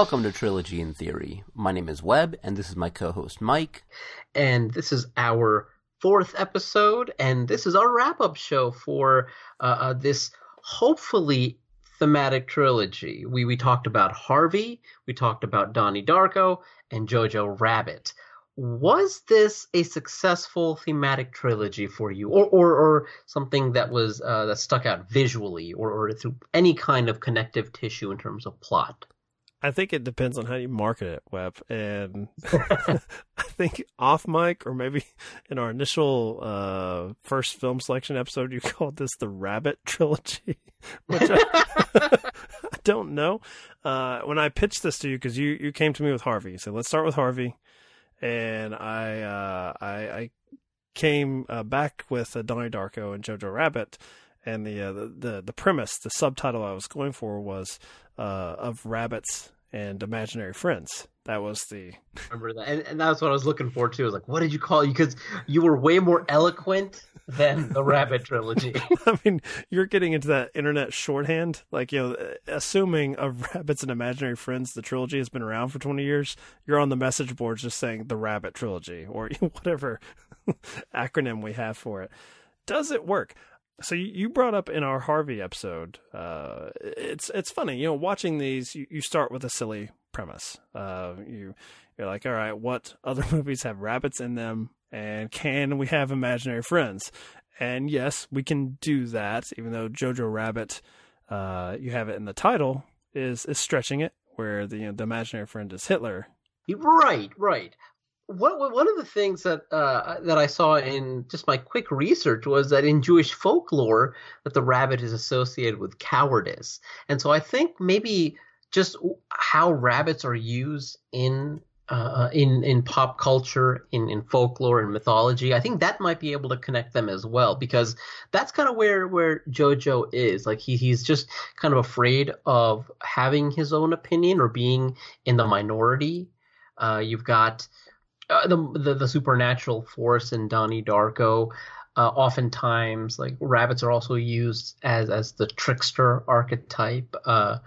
welcome to Trilogy in Theory. My name is Webb, and this is my co-host Mike. And this is our fourth episode, and this is our wrap-up show for uh, uh, this hopefully thematic trilogy. We we talked about Harvey, we talked about Donnie Darko, and Jojo Rabbit. Was this a successful thematic trilogy for you, or or, or something that was uh, that stuck out visually, or, or through any kind of connective tissue in terms of plot? I think it depends on how you market it, Webb. And I think off mic, or maybe in our initial uh, first film selection episode, you called this the Rabbit Trilogy, which I, I don't know. Uh, when I pitched this to you, because you, you came to me with Harvey, you said, let's start with Harvey. And I, uh, I, I came uh, back with uh, Donnie Darko and Jojo Rabbit. And the, uh, the, the the premise, the subtitle I was going for was uh, of rabbits and imaginary friends. That was the remember that, and, and that's what I was looking for too. I was like, what did you call? Because you were way more eloquent than the Rabbit trilogy. I mean, you're getting into that internet shorthand, like you know, assuming of rabbits and imaginary friends, the trilogy has been around for 20 years. You're on the message boards just saying the Rabbit trilogy or whatever acronym we have for it. Does it work? So you brought up in our Harvey episode, uh, it's it's funny, you know, watching these. You, you start with a silly premise. Uh, you you're like, all right, what other movies have rabbits in them, and can we have imaginary friends? And yes, we can do that. Even though Jojo Rabbit, uh, you have it in the title, is is stretching it, where the you know, the imaginary friend is Hitler. Right, right what, one of the things that uh, that I saw in just my quick research was that in Jewish folklore that the rabbit is associated with cowardice, and so I think maybe just how rabbits are used in uh, in in pop culture, in in folklore and mythology, I think that might be able to connect them as well because that's kind of where where JoJo is. Like he he's just kind of afraid of having his own opinion or being in the minority. Uh, you've got uh, the, the, the supernatural force in Donnie Darko. Uh, oftentimes, like rabbits are also used as as the trickster archetype, uh,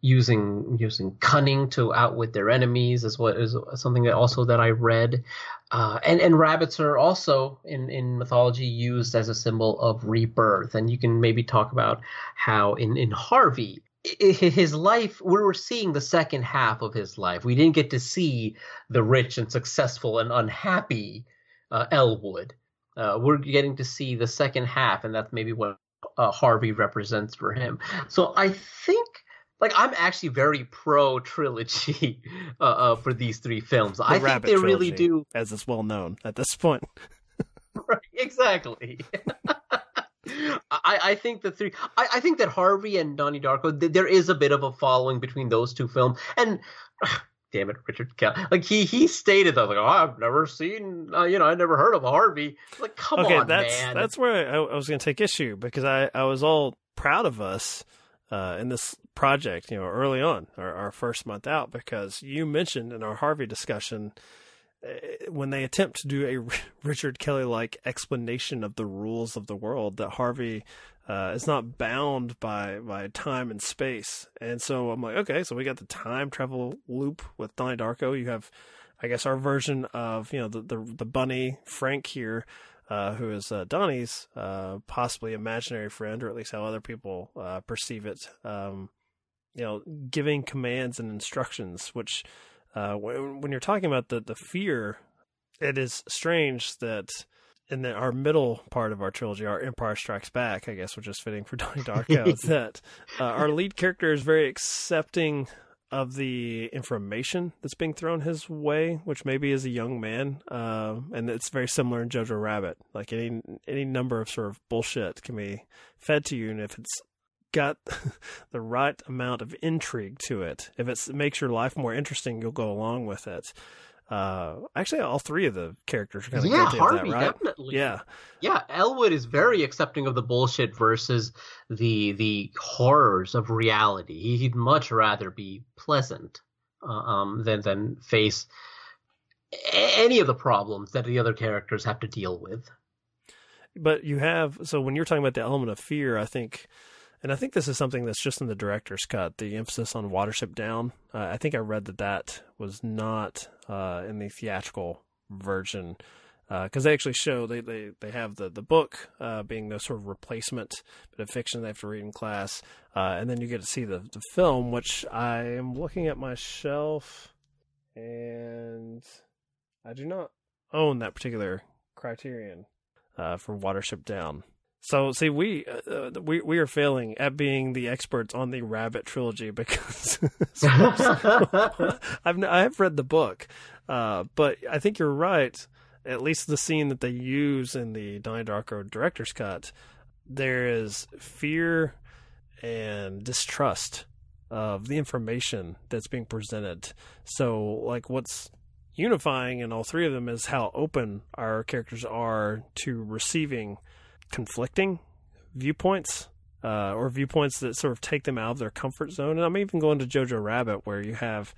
using using cunning to outwit their enemies is what is something that also that I read. Uh, and and rabbits are also in in mythology used as a symbol of rebirth. And you can maybe talk about how in in Harvey his life we were seeing the second half of his life. We didn't get to see the rich and successful and unhappy uh, elwood. Uh, we're getting to see the second half and that's maybe what uh, harvey represents for him. So i think like i'm actually very pro trilogy uh, uh, for these three films. The i think they really do as it's well known at this point. Right exactly I, I think the three. I, I think that Harvey and Donnie Darko. Th- there is a bit of a following between those two films, and damn it, Richard Kelly. Like he he stated that like oh, I've never seen uh, you know I never heard of Harvey. Like come okay, on, that's, man. That's where I, I was going to take issue because I I was all proud of us. Uh, in this project, you know, early on, our, our first month out, because you mentioned in our Harvey discussion when they attempt to do a Richard Kelly like explanation of the rules of the world, that Harvey uh, is not bound by by time and space. And so I'm like, okay, so we got the time travel loop with Donnie Darko. You have, I guess, our version of you know the the, the bunny Frank here. Uh, who is uh, Donnie's uh, possibly imaginary friend, or at least how other people uh, perceive it. Um, you know, giving commands and instructions, which uh, when, when you're talking about the, the fear, it is strange that in the, our middle part of our trilogy, our Empire Strikes Back, I guess, which is fitting for Donnie Darko, that uh, our lead character is very accepting of the information that's being thrown his way, which maybe is a young man, uh, and it's very similar in Jojo Rabbit. Like any any number of sort of bullshit can be fed to you, and if it's got the right amount of intrigue to it, if it makes your life more interesting, you'll go along with it. Uh, actually, all three of the characters are kind of yeah, Harvey, of that, right? Definitely. Yeah, yeah. Elwood is very accepting of the bullshit versus the the horrors of reality. He'd much rather be pleasant uh, um, than than face any of the problems that the other characters have to deal with. But you have so when you're talking about the element of fear, I think and I think this is something that's just in the director's cut. The emphasis on Watership Down. Uh, I think I read that that was not uh, in the theatrical version because uh, they actually show they, they, they have the the book uh, being the sort of replacement bit of fiction they have to read in class, uh, and then you get to see the the film, which I am looking at my shelf, and I do not own that particular Criterion uh, for Watership Down. So see, we uh, we we are failing at being the experts on the Rabbit trilogy because I've I have read the book, uh, but I think you're right at least the scene that they use in the Donnie Darko director's cut, there is fear and distrust of the information that's being presented. So, like, what's unifying in all three of them is how open our characters are to receiving conflicting viewpoints uh, or viewpoints that sort of take them out of their comfort zone. And I'm even going to Jojo Rabbit, where you have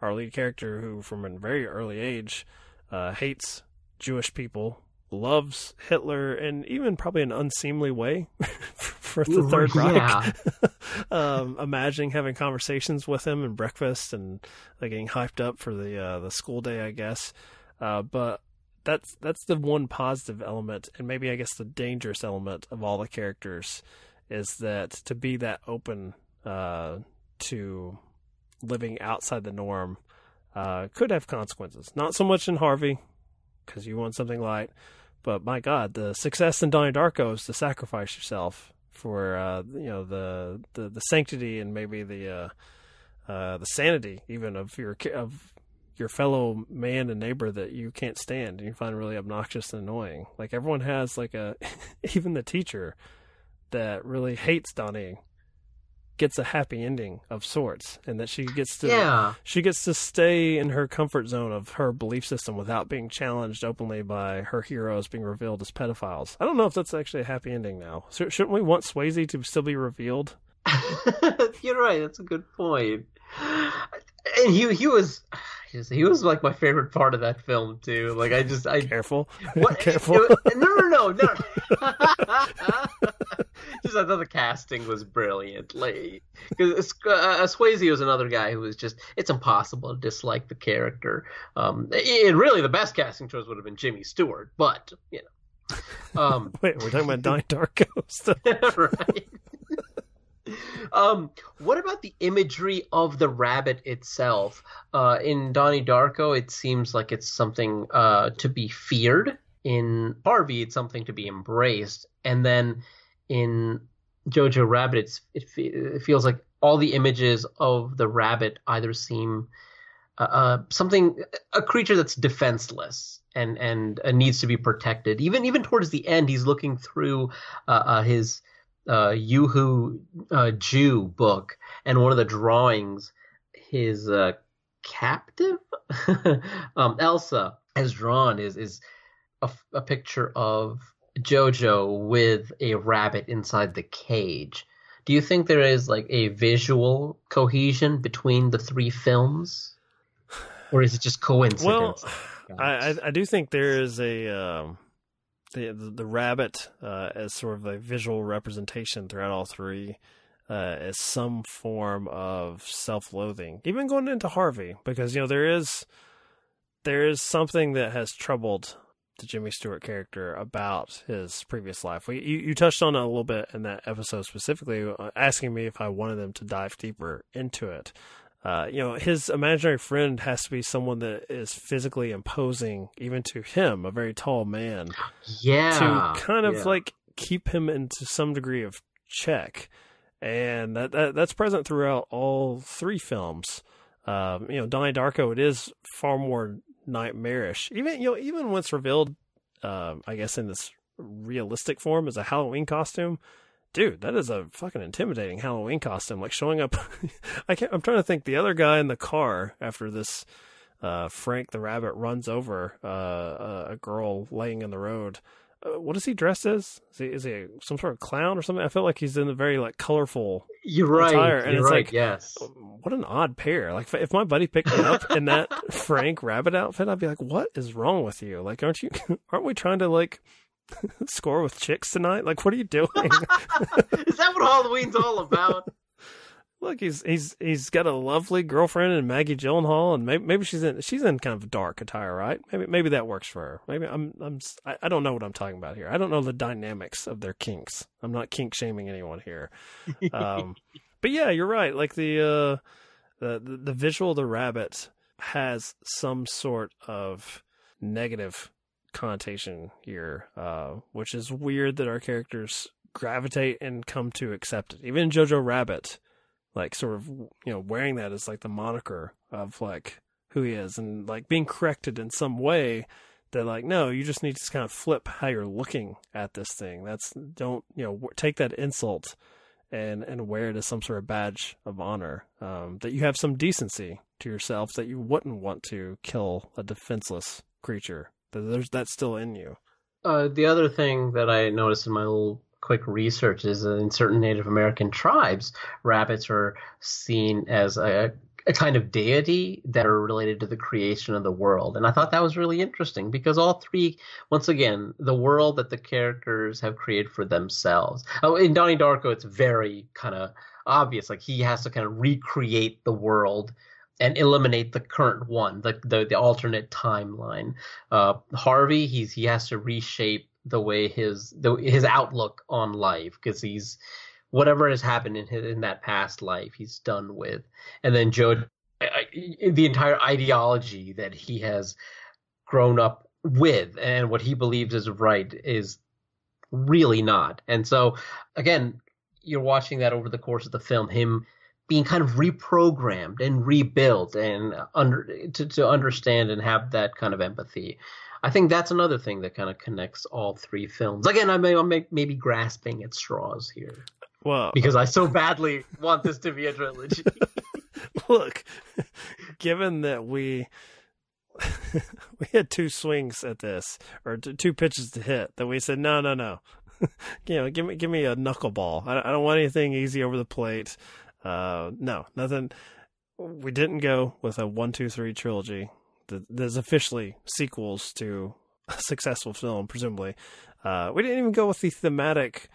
our lead character who, from a very early age, uh, hates Jewish people, loves Hitler in even probably an unseemly way for the Third Reich. um, imagining having conversations with him and breakfast and like getting hyped up for the uh, the school day, I guess. Uh, but that's that's the one positive element, and maybe I guess the dangerous element of all the characters is that to be that open uh, to living outside the norm uh, could have consequences. Not so much in Harvey because you want something light. But my God, the success in Donnie Darko is to sacrifice yourself for uh, you know the, the the sanctity and maybe the uh, uh, the sanity even of your of your fellow man and neighbor that you can't stand and you find really obnoxious and annoying. Like everyone has like a even the teacher that really hates Donnie gets a happy ending of sorts and that she gets to yeah. she gets to stay in her comfort zone of her belief system without being challenged openly by her heroes being revealed as pedophiles. I don't know if that's actually a happy ending now. So, shouldn't we want Swayze to still be revealed? You're right. That's a good point. And he he was he was like my favorite part of that film too. Like I just I careful, what, careful. no, no, no, no. just I thought the casting was brilliant. Like because uh, uh, Swayze was another guy who was just it's impossible to dislike the character. Um, and really the best casting choice would have been Jimmy Stewart, but you know. Um, Wait, we're talking about Donnie Darko stuff, right? um, what about the imagery of the rabbit itself? Uh, in Donnie Darko, it seems like it's something uh, to be feared. In Harvey, it's something to be embraced. And then in Jojo Rabbit, it, it feels like all the images of the rabbit either seem uh, uh, something, a creature that's defenseless and and uh, needs to be protected. Even even towards the end, he's looking through uh, uh, his uh, Yoo-Hoo uh, Jew book, and one of the drawings, his uh, captive, um, Elsa, has drawn is is a, a picture of Jojo with a rabbit inside the cage. Do you think there is like a visual cohesion between the three films, or is it just coincidence? Well, I I do think there is a um, the, the, rabbit uh, as sort of a visual representation throughout all three uh, as some form of self-loathing, even going into Harvey, because you know there is there is something that has troubled the Jimmy Stewart character about his previous life. We, you, you touched on it a little bit in that episode specifically, uh, asking me if I wanted them to dive deeper into it. Uh, you know, his imaginary friend has to be someone that is physically imposing, even to him, a very tall man. Yeah. To kind of yeah. like keep him into some degree of check. And that, that that's present throughout all three films. Um, you know, Donnie Darko, it is far more nightmarish. Even you know, even when it's revealed, uh, I guess in this realistic form as a Halloween costume, dude, that is a fucking intimidating Halloween costume. Like showing up, I can't. I'm trying to think. The other guy in the car after this, uh, Frank the rabbit runs over uh, a girl laying in the road. Uh, what is he dressed as? Is he, is he some sort of clown or something? I feel like he's in a very like colorful. You're right. Attire, and You're it's right. like, yes. What an odd pair. Like if, if my buddy picked me up in that Frank rabbit outfit, I'd be like, "What is wrong with you? Like, aren't you? Aren't we trying to like?" score with chicks tonight? Like, what are you doing? Is that what Halloween's all about? Look, he's he's he's got a lovely girlfriend and Maggie Gyllenhaal, and maybe maybe she's in she's in kind of dark attire, right? Maybe maybe that works for her. Maybe I'm I'm I, I don't know what I'm talking about here. I don't know the dynamics of their kinks. I'm not kink shaming anyone here. Um, but yeah, you're right. Like the uh, the the, the visual of the rabbit has some sort of negative connotation here, uh, which is weird that our characters gravitate and come to accept it. Even Jojo Rabbit, like sort of you know wearing that as like the moniker of like who he is, and like being corrected in some way. They're like, no, you just need to kind of flip how you're looking at this thing. That's don't you know take that insult and and wear it as some sort of badge of honor. Um, that you have some decency to yourself that you wouldn't want to kill a defenseless creature there's that's still in you. Uh, the other thing that I noticed in my little quick research is that in certain Native American tribes, rabbits are seen as a, a kind of deity that are related to the creation of the world. And I thought that was really interesting because all three, once again, the world that the characters have created for themselves. Oh, in Donnie Darko, it's very kind of obvious. Like he has to kind of recreate the world and eliminate the current one, the the, the alternate timeline. Uh, Harvey, he's he has to reshape the way his the, his outlook on life because he's whatever has happened in his, in that past life, he's done with. And then Joe, the entire ideology that he has grown up with and what he believes is right is really not. And so again, you're watching that over the course of the film, him being kind of reprogrammed and rebuilt and under to, to understand and have that kind of empathy. I think that's another thing that kind of connects all three films. Again, I may, I'm maybe grasping at straws here. Well, because I so badly want this to be a trilogy. Look, given that we we had two swings at this or two pitches to hit, that we said no, no, no. you know, give me give me a knuckleball. I, I don't want anything easy over the plate. Uh, no, nothing. We didn't go with a one, two, three trilogy. There's officially sequels to a successful film, presumably. Uh, we didn't even go with the thematic.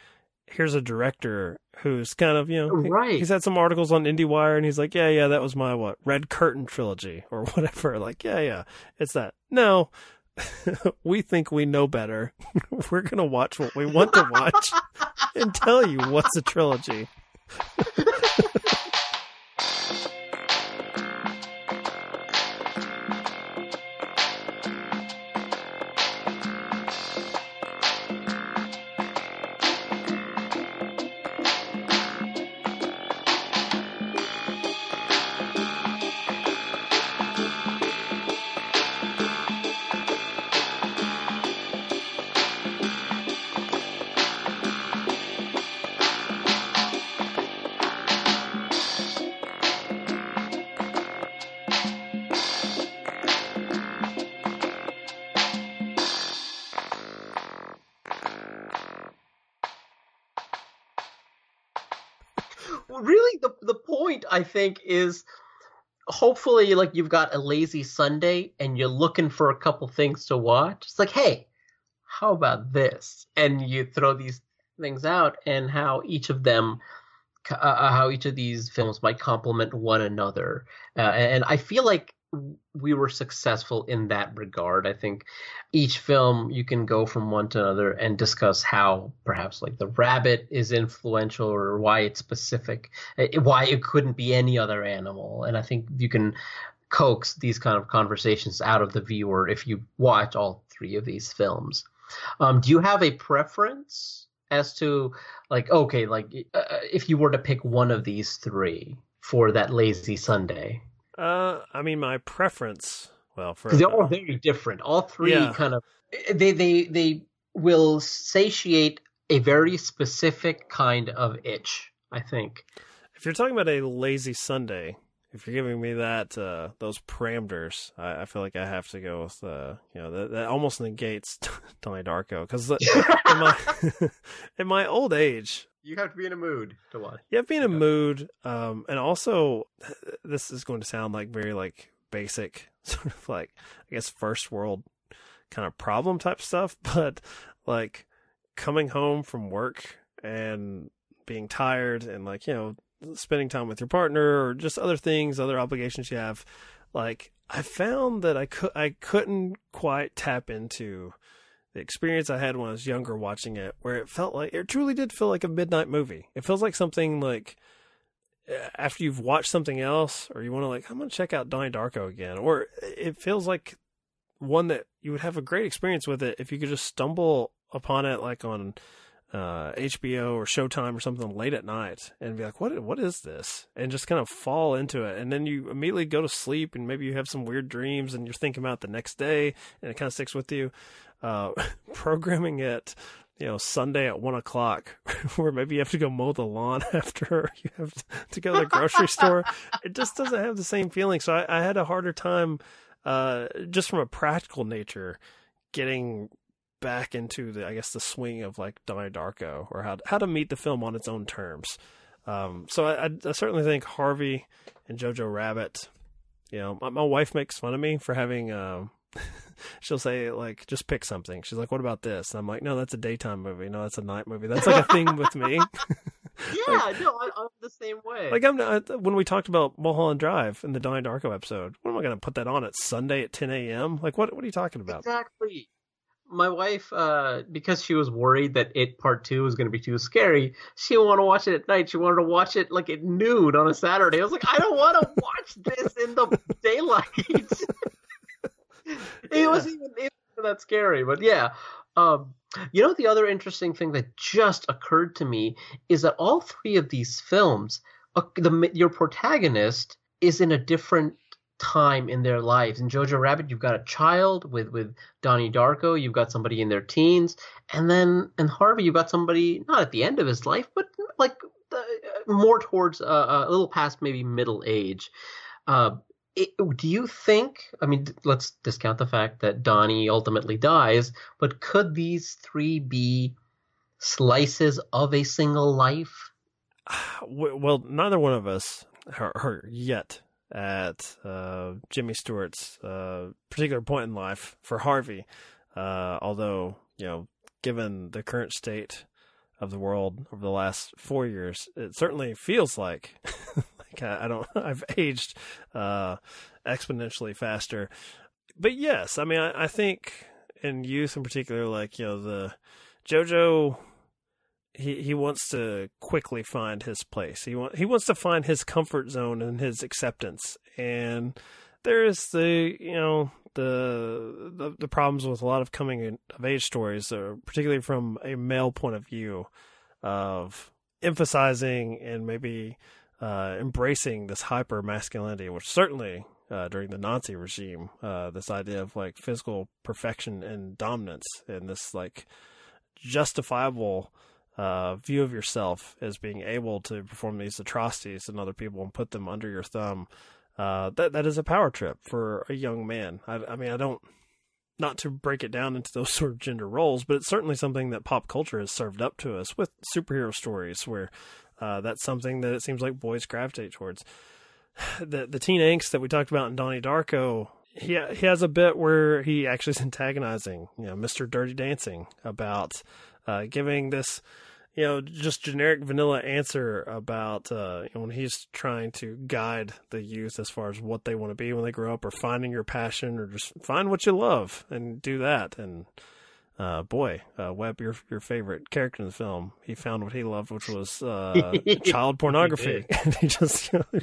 Here's a director who's kind of, you know, right. He, he's had some articles on IndieWire and he's like, yeah, yeah, that was my what Red Curtain trilogy or whatever. Like, yeah, yeah, it's that. No, we think we know better. We're gonna watch what we want to watch and tell you what's a trilogy. I think is hopefully like you've got a lazy Sunday and you're looking for a couple things to watch. It's like, hey, how about this? And you throw these things out and how each of them uh, uh how each of these films might complement one another. Uh, and I feel like we were successful in that regard. I think each film you can go from one to another and discuss how perhaps like the rabbit is influential or why it's specific, eh, why it couldn't be any other animal. And I think you can coax these kind of conversations out of the viewer if you watch all three of these films. Um, do you have a preference as to like okay, like uh, if you were to pick one of these three for that lazy Sunday? Uh, I mean, my preference. Well, for they're all very different. All three yeah. kind of they they they will satiate a very specific kind of itch. I think. If you're talking about a lazy Sunday, if you're giving me that uh, those parameters, I, I, feel like I have to go with uh, you know that, that almost negates Donnie Darko because in in my old age, you have to be in a mood to watch. You have to be in a mood, um, and also this is going to sound like very like basic, sort of like I guess first world kind of problem type stuff, but like coming home from work and being tired and like, you know, spending time with your partner or just other things, other obligations you have, like I found that I could I couldn't quite tap into the experience I had when I was younger watching it, where it felt like it truly did feel like a midnight movie. It feels like something like after you've watched something else, or you want to like, I'm gonna check out Donnie Darko again, or it feels like one that you would have a great experience with it if you could just stumble upon it like on uh, HBO or Showtime or something late at night and be like, what what is this? And just kind of fall into it, and then you immediately go to sleep, and maybe you have some weird dreams, and you're thinking about the next day, and it kind of sticks with you. Uh, programming it you know, Sunday at one o'clock, where maybe you have to go mow the lawn after you have to go to the grocery store. It just doesn't have the same feeling. So I, I had a harder time, uh, just from a practical nature, getting back into the, I guess, the swing of like Donnie Darko or how to, how to meet the film on its own terms. Um, so I, I, certainly think Harvey and Jojo Rabbit. You know, my, my wife makes fun of me for having. Um, she'll say like just pick something. She's like what about this? And i'm like no that's a daytime movie. No that's a night movie. That's like a thing with me. Yeah like, no I, am the same way. like i'm not, when we talked about mulholland drive in the donnie darko episode what am i going to put that on at sunday at 10 a.m like what what are you talking about? Exactly. My wife, uh, because she was worried that it part two was going to be too scary, she didn't want to watch it at night. She wanted to watch it like at noon on a Saturday. I was like, I don't want to watch this in the daylight. It wasn't even, even that scary, but yeah. Um, you know, the other interesting thing that just occurred to me is that all three of these films, uh, the your protagonist is in a different time in their lives. In Jojo Rabbit, you've got a child with with Donnie Darko. You've got somebody in their teens, and then in Harvey, you've got somebody not at the end of his life, but like uh, more towards uh, a little past maybe middle age. Uh, it, do you think? I mean, let's discount the fact that Donnie ultimately dies, but could these three be slices of a single life? Well, neither one of us are, yet at uh, Jimmy Stewart's uh, particular point in life for Harvey. Uh, although, you know, given the current state of the world over the last four years, it certainly feels like like I, don't I've aged uh, exponentially faster. But yes, I mean I, I think in youth in particular, like you know the JoJo he he wants to quickly find his place. He want he wants to find his comfort zone and his acceptance. And there's the you know the the, the problems with a lot of coming of age stories, particularly from a male point of view, of emphasizing and maybe uh, embracing this hyper masculinity, which certainly uh, during the Nazi regime, uh, this idea of like physical perfection and dominance and this like justifiable uh, view of yourself as being able to perform these atrocities in other people and put them under your thumb. Uh, that that is a power trip for a young man. I, I mean, I don't not to break it down into those sort of gender roles, but it's certainly something that pop culture has served up to us with superhero stories where uh, that's something that it seems like boys gravitate towards. The the teen angst that we talked about in Donnie Darko, he he has a bit where he actually is antagonizing, you know, Mr. Dirty Dancing about uh, giving this, you know, just generic vanilla answer about uh, you know, when he's trying to guide the youth as far as what they want to be when they grow up, or finding your passion, or just find what you love and do that. And uh, boy, uh, Webb, your your favorite character in the film, he found what he loved, which was uh, child pornography, and he just you know,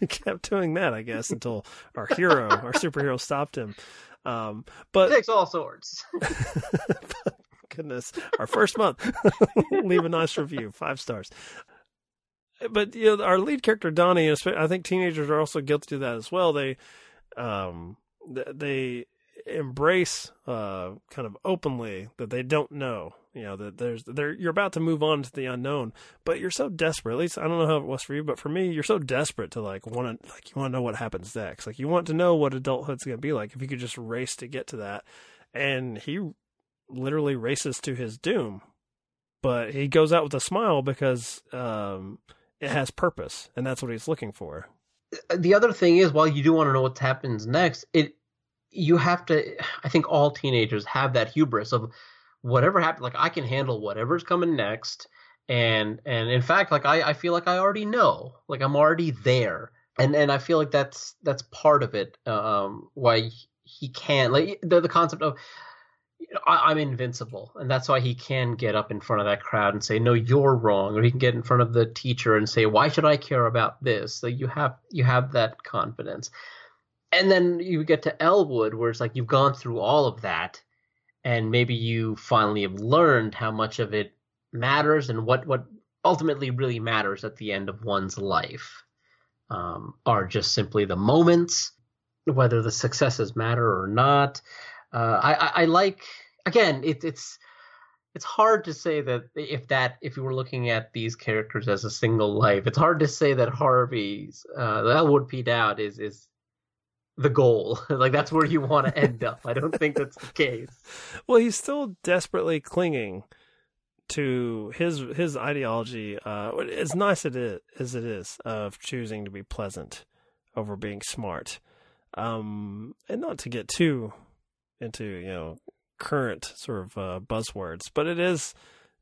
he kept doing that, I guess, until our hero, our superhero, stopped him. Um, but it takes all sorts. goodness, our first month, leave a nice review, five stars. But you know, our lead character Donnie, I think teenagers are also guilty of that as well. They, um, they embrace uh, kind of openly that they don't know. You know that there's there you're about to move on to the unknown, but you're so desperate. At least I don't know how it was for you, but for me, you're so desperate to like want to like you want to know what happens next. Like you want to know what adulthood's going to be like. If you could just race to get to that, and he literally races to his doom, but he goes out with a smile because um, it has purpose, and that's what he's looking for. The other thing is, while you do want to know what happens next, it you have to. I think all teenagers have that hubris of whatever happened. Like I can handle whatever's coming next, and and in fact, like I I feel like I already know. Like I'm already there, and and I feel like that's that's part of it. Um, why he can't like the the concept of I, am invincible, and that's why he can get up in front of that crowd and say, "No, you're wrong," or he can get in front of the teacher and say, "Why should I care about this?" So you have you have that confidence, and then you get to Elwood, where it's like you've gone through all of that, and maybe you finally have learned how much of it matters and what what ultimately really matters at the end of one's life um, are just simply the moments, whether the successes matter or not uh, I, I, I like again it, it's it's hard to say that if that if you were looking at these characters as a single life, it's hard to say that Harvey's uh, Elwood P. Dowd is is the goal. like that's where you want to end up. I don't think that's the case. Well, he's still desperately clinging to his his ideology. Uh, as nice it is, as it is of choosing to be pleasant over being smart, um, and not to get too into you know current sort of uh, buzzwords, but it is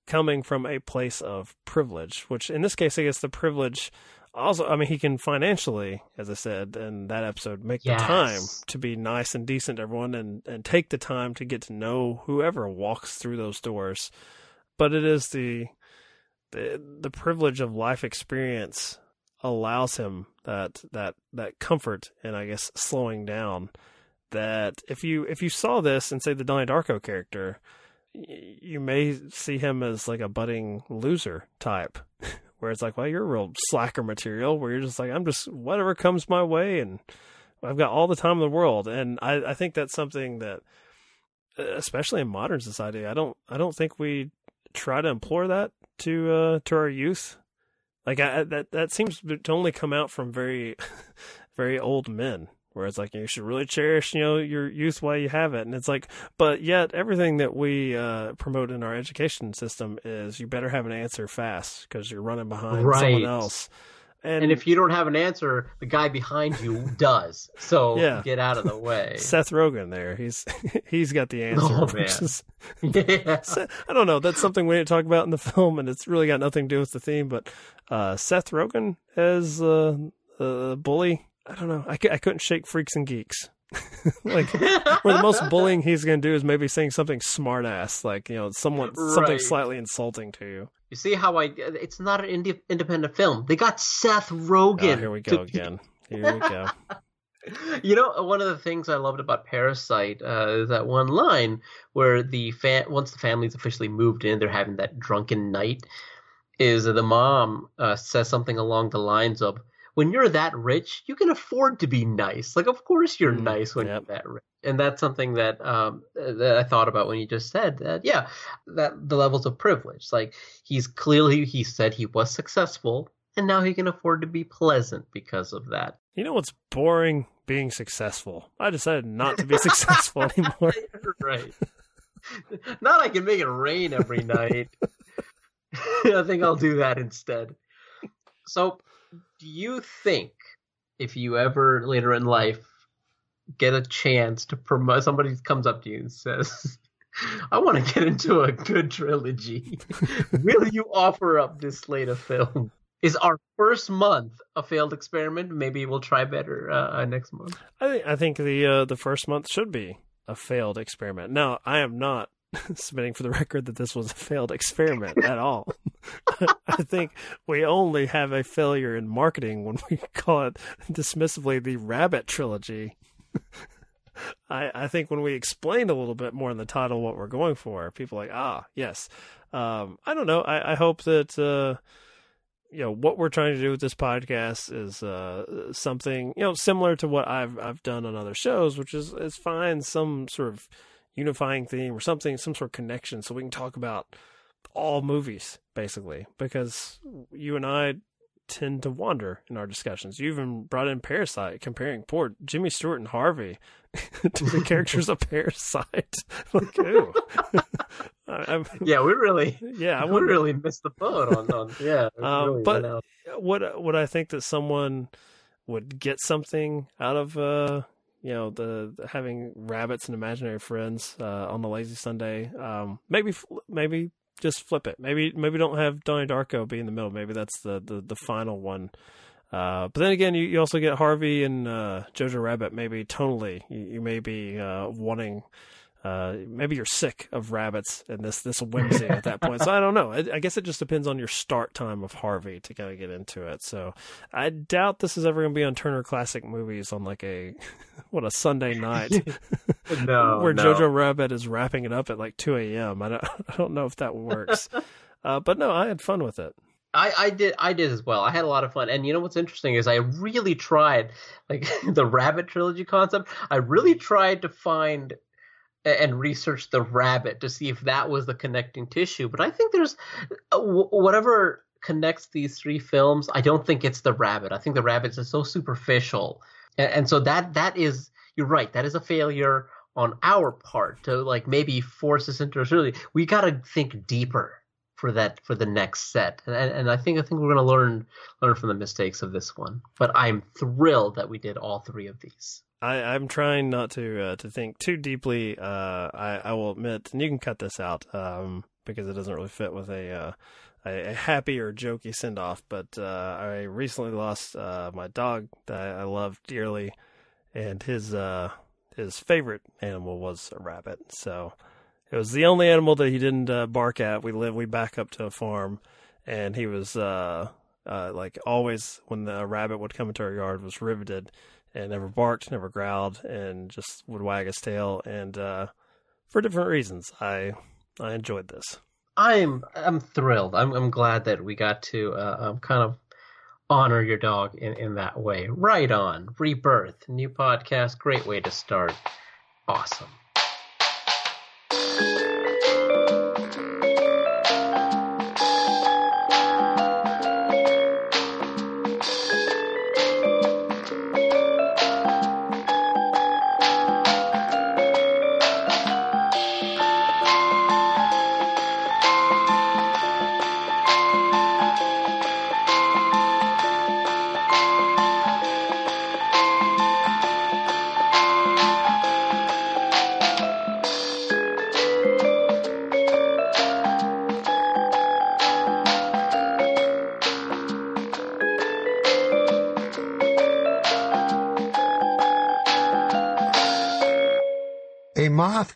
coming from a place of privilege, which in this case, I guess the privilege also, I mean, he can financially, as I said in that episode, make yes. the time to be nice and decent to everyone and, and take the time to get to know whoever walks through those doors. But it is the, the, the privilege of life experience allows him that, that, that comfort and I guess slowing down that if you if you saw this and say the Donnie Darko character, you may see him as like a budding loser type, where it's like, well, you're a real slacker material, where you're just like, I'm just whatever comes my way, and I've got all the time in the world, and I I think that's something that, especially in modern society, I don't I don't think we try to implore that to uh to our youth. Like I, that that seems to only come out from very very old men where it's like you should really cherish you know your youth while you have it and it's like but yet everything that we uh, promote in our education system is you better have an answer fast because you're running behind right. someone else and, and, if you don't have an answer, the guy behind you does. So yeah. get out of the way. Seth Rogen there. He's he's got the answer. Oh, man. Is, yeah. I don't know. That's something we didn't talk about in the film, and it's really got nothing to do with the theme. But uh, Seth Rogen as uh, a bully I don't know. I, I couldn't shake freaks and geeks. like where the most bullying he's going to do is maybe saying something smartass, like you know, someone right. something slightly insulting to you. You see how I? It's not an indie, independent film. They got Seth Rogen. Oh, here we go again. Here we go. you know, one of the things I loved about Parasite uh, is that one line where the fa- once the family's officially moved in, they're having that drunken night. Is the mom uh, says something along the lines of when you're that rich, you can afford to be nice. Like, of course you're mm, nice when yep. you're that rich. And that's something that um, that I thought about when you just said that. Yeah, that the levels of privilege. Like he's clearly he said he was successful, and now he can afford to be pleasant because of that. You know what's boring? Being successful. I decided not to be successful anymore. right. Not I can make it rain every night. I think I'll do that instead. So do you think if you ever later in life get a chance to promote somebody comes up to you and says I want to get into a good trilogy. Will you offer up this slate of film? Is our first month a failed experiment? Maybe we'll try better uh, next month. I think I think the uh, the first month should be a failed experiment. Now, I am not submitting for the record that this was a failed experiment at all. I think we only have a failure in marketing when we call it dismissively the Rabbit trilogy. I, I think when we explained a little bit more in the title what we're going for, people like, ah, yes. Um, I don't know. I, I hope that uh, you know what we're trying to do with this podcast is uh, something you know similar to what I've I've done on other shows, which is is find some sort of unifying theme or something, some sort of connection, so we can talk about all movies basically. Because you and I tend to wander in our discussions. You even brought in Parasite, comparing poor Jimmy Stewart and Harvey to the characters of Parasite. like, ooh. yeah, we really, yeah, I we really missed the boat on, on yeah. Um, really but what what I think that someone would get something out of uh, you know, the, the having rabbits and imaginary friends uh, on the lazy Sunday. Um, maybe maybe just flip it. Maybe maybe don't have Donnie Darko be in the middle. Maybe that's the the, the final one. Uh, but then again, you, you also get Harvey and uh, Jojo Rabbit. Maybe tonally, you, you may be uh, wanting uh, maybe you're sick of rabbits and this this whimsy at that point. So I don't know. I, I, guess it just depends on your start time of Harvey to kind of get into it. So I doubt this is ever going to be on Turner Classic Movies on like a what a Sunday night. no, where no. Jojo Rabbit is wrapping it up at like 2 a.m. I don't I don't know if that works. uh, but no, I had fun with it. I, I did I did as well. I had a lot of fun. And you know what's interesting is I really tried like the rabbit trilogy concept. I really tried to find and research the rabbit to see if that was the connecting tissue. But I think there's uh, whatever connects these three films. I don't think it's the rabbit. I think the rabbit is so superficial, and, so that that is you're right. That is a failure on our part to like maybe force us into a really. We got to think deeper for that for the next set, and, and I think I think we're going to learn learn from the mistakes of this one. But I'm thrilled that we did all three of these. I, am trying not to uh, to think too deeply. Uh, I, I will admit, and you can cut this out um, because it doesn't really fit with a uh, a, happy or jokey send off. But uh, I recently lost uh, my dog that I, I love dearly, and his uh, his favorite animal was a rabbit. So it was the only animal that he didn't bark at. We live we back up to a farm, and he was like always when the rabbit would come into our yard was riveted and never barked, never growled, and just would wag his tail. And uh, for different reasons, I I enjoyed this. I'm I'm thrilled. I'm I'm glad that we got to uh, um, kind of honor your dog in, in that way. Right on. Rebirth, new podcast, great way to start. Awesome.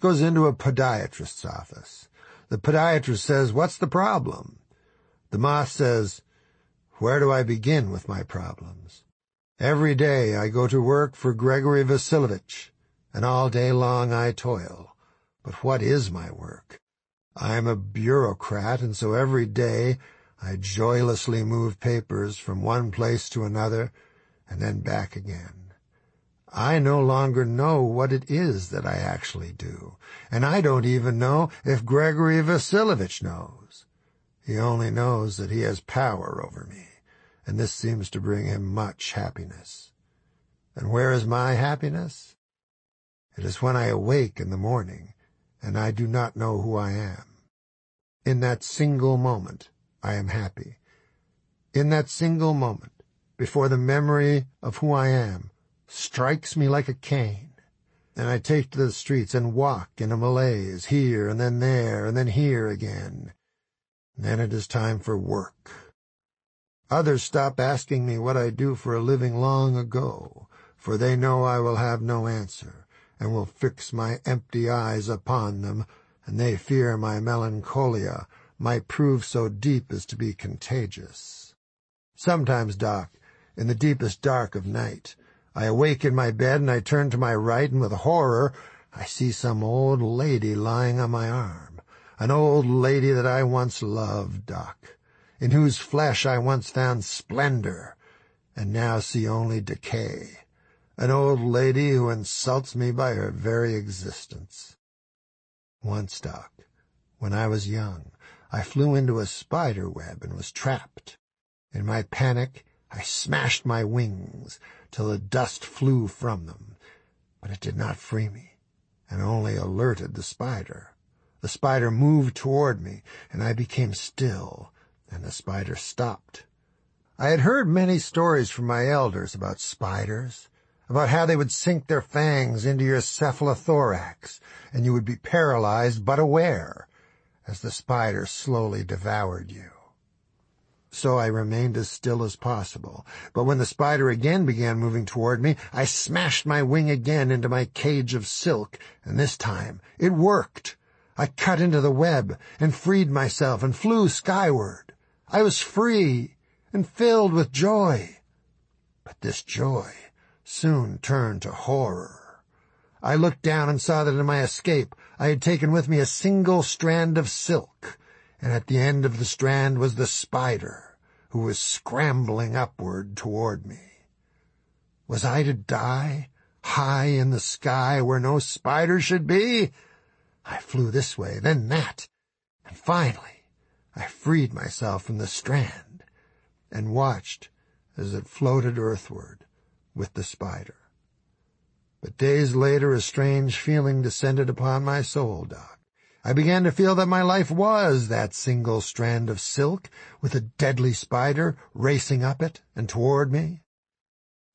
Goes into a podiatrist's office. The podiatrist says, what's the problem? The moth says, where do I begin with my problems? Every day I go to work for Gregory Vasilovich, and all day long I toil. But what is my work? I am a bureaucrat, and so every day I joylessly move papers from one place to another and then back again. I no longer know what it is that I actually do, and I don't even know if Gregory Vasilovich knows. He only knows that he has power over me, and this seems to bring him much happiness. And where is my happiness? It is when I awake in the morning, and I do not know who I am. In that single moment, I am happy. In that single moment, before the memory of who I am, strikes me like a cane. And I take to the streets and walk in a malaise, here and then there and then here again. then it is time for work. Others stop asking me what I do for a living long ago, for they know I will have no answer, and will fix my empty eyes upon them, and they fear my melancholia might prove so deep as to be contagious. Sometimes, Doc, in the deepest dark of night, I awake in my bed and I turn to my right, and with horror I see some old lady lying on my arm. An old lady that I once loved, Doc, in whose flesh I once found splendor, and now see only decay. An old lady who insults me by her very existence. Once, Doc, when I was young, I flew into a spider web and was trapped. In my panic, I smashed my wings till the dust flew from them, but it did not free me, and only alerted the spider. The spider moved toward me, and I became still, and the spider stopped. I had heard many stories from my elders about spiders, about how they would sink their fangs into your cephalothorax, and you would be paralyzed but aware as the spider slowly devoured you. So I remained as still as possible, but when the spider again began moving toward me, I smashed my wing again into my cage of silk, and this time it worked. I cut into the web and freed myself and flew skyward. I was free and filled with joy. But this joy soon turned to horror. I looked down and saw that in my escape I had taken with me a single strand of silk, and at the end of the strand was the spider, who was scrambling upward toward me. Was I to die high in the sky where no spider should be? I flew this way, then that, and finally I freed myself from the strand and watched as it floated earthward with the spider. But days later a strange feeling descended upon my soul, Doc. I began to feel that my life was that single strand of silk with a deadly spider racing up it and toward me.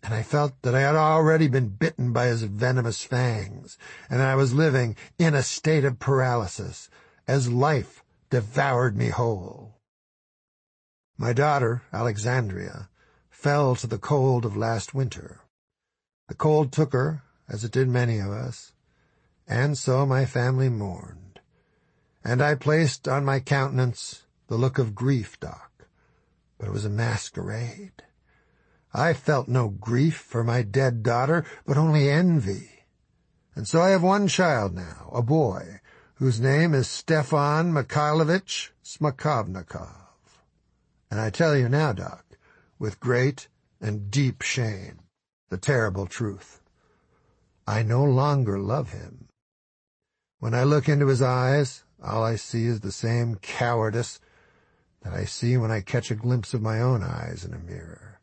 And I felt that I had already been bitten by his venomous fangs, and I was living in a state of paralysis as life devoured me whole. My daughter, Alexandria, fell to the cold of last winter. The cold took her as it did many of us, and so my family mourned. And I placed on my countenance the look of grief, Doc, but it was a masquerade. I felt no grief for my dead daughter, but only envy. And so I have one child now, a boy, whose name is Stefan Mikhailovich Smakovnikov. And I tell you now, Doc, with great and deep shame, the terrible truth. I no longer love him. When I look into his eyes, all I see is the same cowardice that I see when I catch a glimpse of my own eyes in a mirror.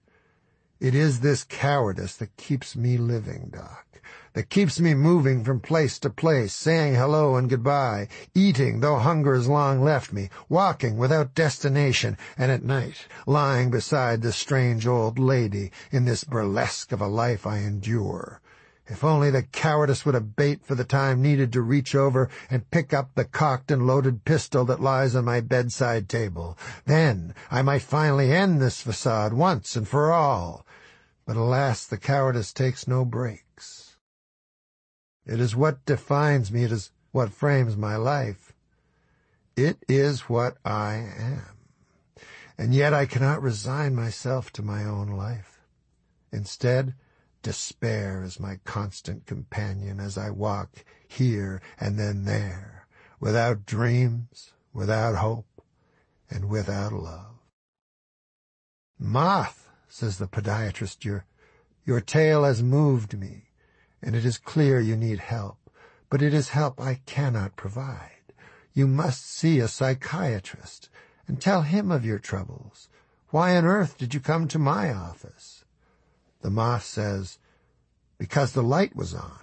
It is this cowardice that keeps me living, Doc, that keeps me moving from place to place, saying hello and goodbye, eating though hunger has long left me, walking without destination, and at night lying beside the strange old lady in this burlesque of a life I endure. If only the cowardice would abate for the time needed to reach over and pick up the cocked and loaded pistol that lies on my bedside table. Then I might finally end this facade once and for all. But alas, the cowardice takes no breaks. It is what defines me. It is what frames my life. It is what I am. And yet I cannot resign myself to my own life. Instead, Despair is my constant companion as I walk here and then there, without dreams, without hope, and without love. Moth, says the podiatrist, your, your tale has moved me, and it is clear you need help, but it is help I cannot provide. You must see a psychiatrist and tell him of your troubles. Why on earth did you come to my office? The moth says, Because the light was on.